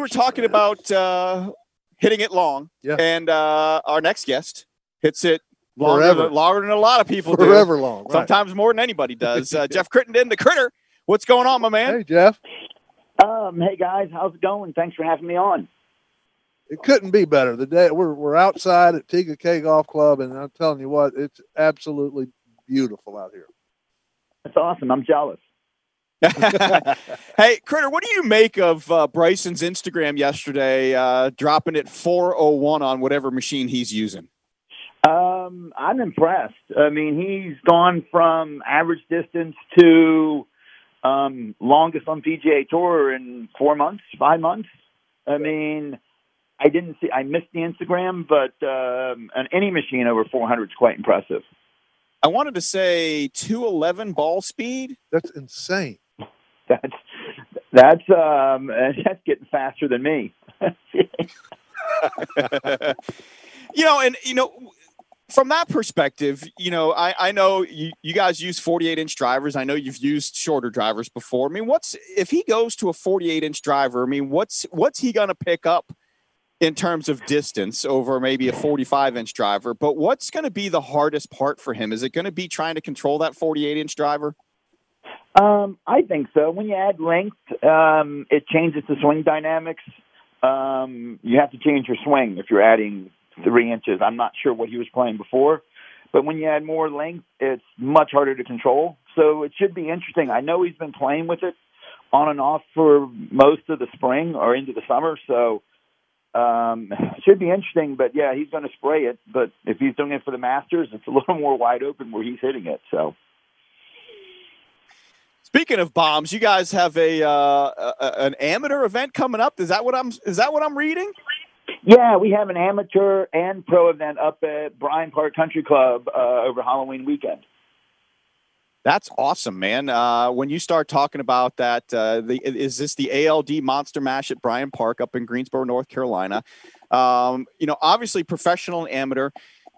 were talking about uh, hitting it long, Yeah. and uh, our next guest hits it longer Forever. than, longer than a lot of people do. Forever long. Right. Sometimes more than anybody does. Uh, Jeff Crittenden, the critter. What's going on, my man? Hey, Jeff. Um, hey guys, how's it going? Thanks for having me on. It couldn't be better. The day we're we're outside at Tega Cay Golf Club, and I'm telling you what, it's absolutely beautiful out here. That's awesome. I'm jealous. hey, Critter, what do you make of uh, Bryson's Instagram yesterday, uh, dropping it 401 on whatever machine he's using? Um, I'm impressed. I mean, he's gone from average distance to um, longest on PGA Tour in four months, five months. I mean, I didn't see. I missed the Instagram, but um, on any machine over 400 is quite impressive. I wanted to say 211 ball speed. That's insane. That's that's um, that's getting faster than me. you know, and you know, from that perspective, you know, I, I know you, you guys use 48 inch drivers. I know you've used shorter drivers before. I mean, what's if he goes to a 48 inch driver? I mean, what's what's he going to pick up in terms of distance over maybe a 45 inch driver? But what's going to be the hardest part for him? Is it going to be trying to control that 48 inch driver? Um, I think so. When you add length, um, it changes the swing dynamics. Um, you have to change your swing if you're adding three inches. I'm not sure what he was playing before, but when you add more length, it's much harder to control. So it should be interesting. I know he's been playing with it on and off for most of the spring or into the summer, so um, should be interesting. But yeah, he's going to spray it. But if he's doing it for the Masters, it's a little more wide open where he's hitting it. So. Speaking of bombs, you guys have a, uh, a an amateur event coming up. Is that what I'm? Is that what I'm reading? Yeah, we have an amateur and pro event up at Bryan Park Country Club uh, over Halloween weekend. That's awesome, man. Uh, when you start talking about that, uh, the, is this the ALD Monster Mash at Bryan Park up in Greensboro, North Carolina? Um, you know, obviously professional and amateur,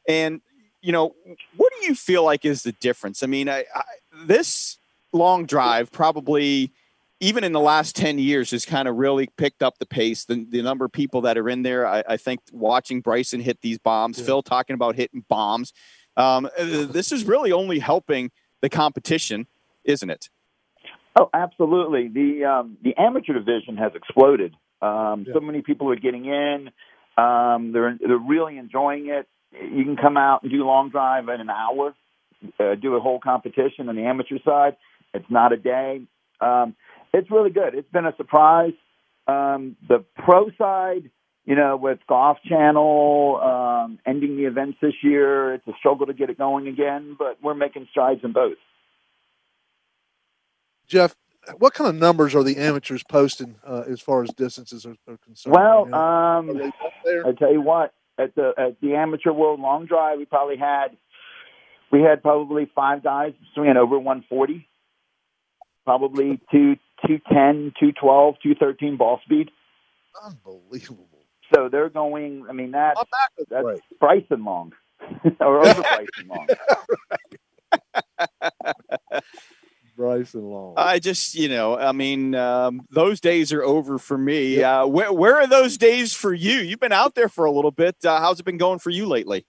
and you know, what do you feel like is the difference? I mean, I, I, this long drive probably even in the last 10 years has kind of really picked up the pace the, the number of people that are in there I, I think watching bryson hit these bombs Yeah. phil talking about hitting bombs um, uh, this is really only helping the competition isn't it Oh, absolutely. The um, the amateur division has exploded. Um, Yeah. So many people are getting in. Um, they're they're really enjoying it. You can come out and do long drive in an hour, uh, do a whole competition on the amateur side. It's not a day. Um, it's really good. It's been a surprise. Um, the pro side, you know, with Golf Channel um, ending the events this year, it's a struggle to get it going again, but we're making strides in both. Jeff, what kind of numbers are the amateurs posting uh, as far as distances are, are concerned? Well, are um, they up there? I tell you what, at the at the amateur world long drive, we probably had we had probably five guys swinging over 140, probably two 210, 212, 213 ball speed. Unbelievable. So they're going. I mean, that's My back was that's great. Bryson long or over Bryson long. Bryson Long. i just you know i mean um, those days are over for me uh, where, where are those days for you you've been out there for a little bit uh, how's it been going for you lately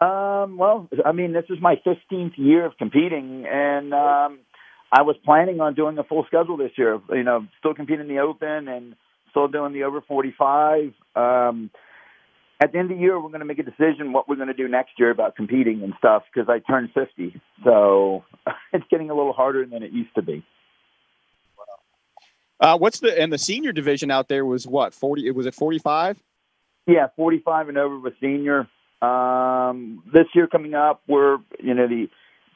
Um, well, I mean, this is my 15th year of competing, and um, I was planning on doing a full schedule this year. You know, still competing in the Open and still doing the over 45. Um, at the end of the year, we're going to make a decision what we're going to do next year about competing and stuff because I turned 50. So it's getting a little harder than it used to be. uh, what's the and the senior division out there was what 40 It was it 45 Yeah, 45 and over with senior. Um, this year coming up, we're, you know, the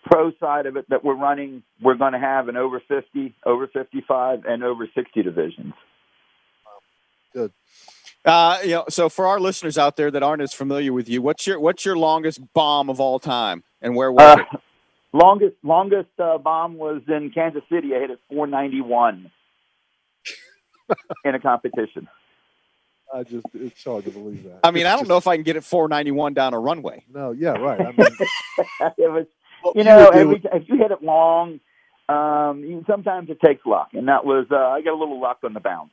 pro side of it that we're running, we're going to have an over 50, over 55, and over 60 divisions. Uh, you know, so for our listeners out there that aren't as familiar with you, what's your what's your longest bomb of all time, and where was Uh, it? longest longest uh, bomb was in Kansas City. I hit it 491 in a competition. I just, it's hard to believe that. I mean, It's I don't just- know if I can get it 491 down a runway. No, yeah, right. I mean, it was, what you you know, would do every, if you hit it long, um, sometimes it takes luck, and that was uh, I got a little luck on the bounce.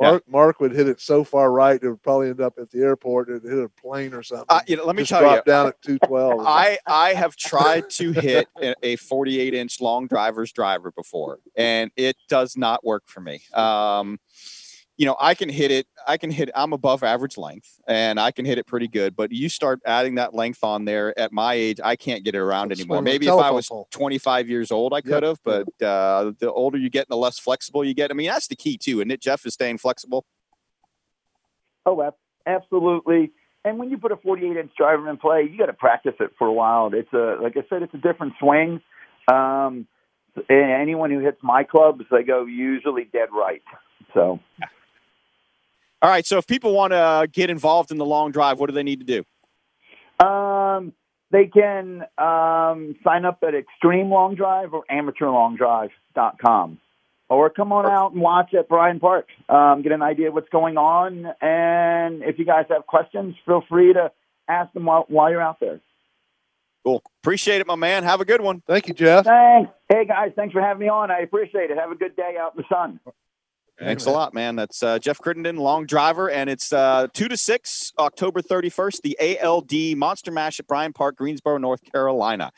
Mark, Mark would hit it so far right it would probably end up at the airport and hit a plane or something. Uh, you know, let me Just tell you, drop down at two twelve. I I have tried to hit a- a 48 inch long driver's driver before, and it does not work for me. Um, you know, I can hit it. I can hit. I'm above average length, and I can hit it pretty good. But you start adding that length on there at my age, I can't get it around It's anymore. Maybe if I was pole. 25 years old, I Yep. could have. But uh, the older you get, and the less flexible you get. I mean, that's the key too, and it Jeff is staying flexible. Oh, absolutely. And when you put a 48 inch driver in play, you got to practice it for a while. It's a, like I said, it's a different swing. Um, anyone who hits my clubs, they go usually dead right. So, All right. So if people want to get involved in the long drive, what do they need to do? um, they can um, sign up at Xtreme Long Drive or AmateurLongDrive.com. Or come on out and watch at Bryan Park. Um, get an idea of what's going on. And if you guys have questions, feel free to ask them while, while you're out there. Cool. Appreciate it, my man. Have a good one. Thank you, Jeff. Thanks. Hey, guys, thanks for having me on. I appreciate it. Have a good day out in the sun. Thanks a lot, man. That's uh, Jeff Crittenden, long driver, and it's uh, two to six, October thirty first, the ALD Monster Mash at Bryan Park, Greensboro, North Carolina.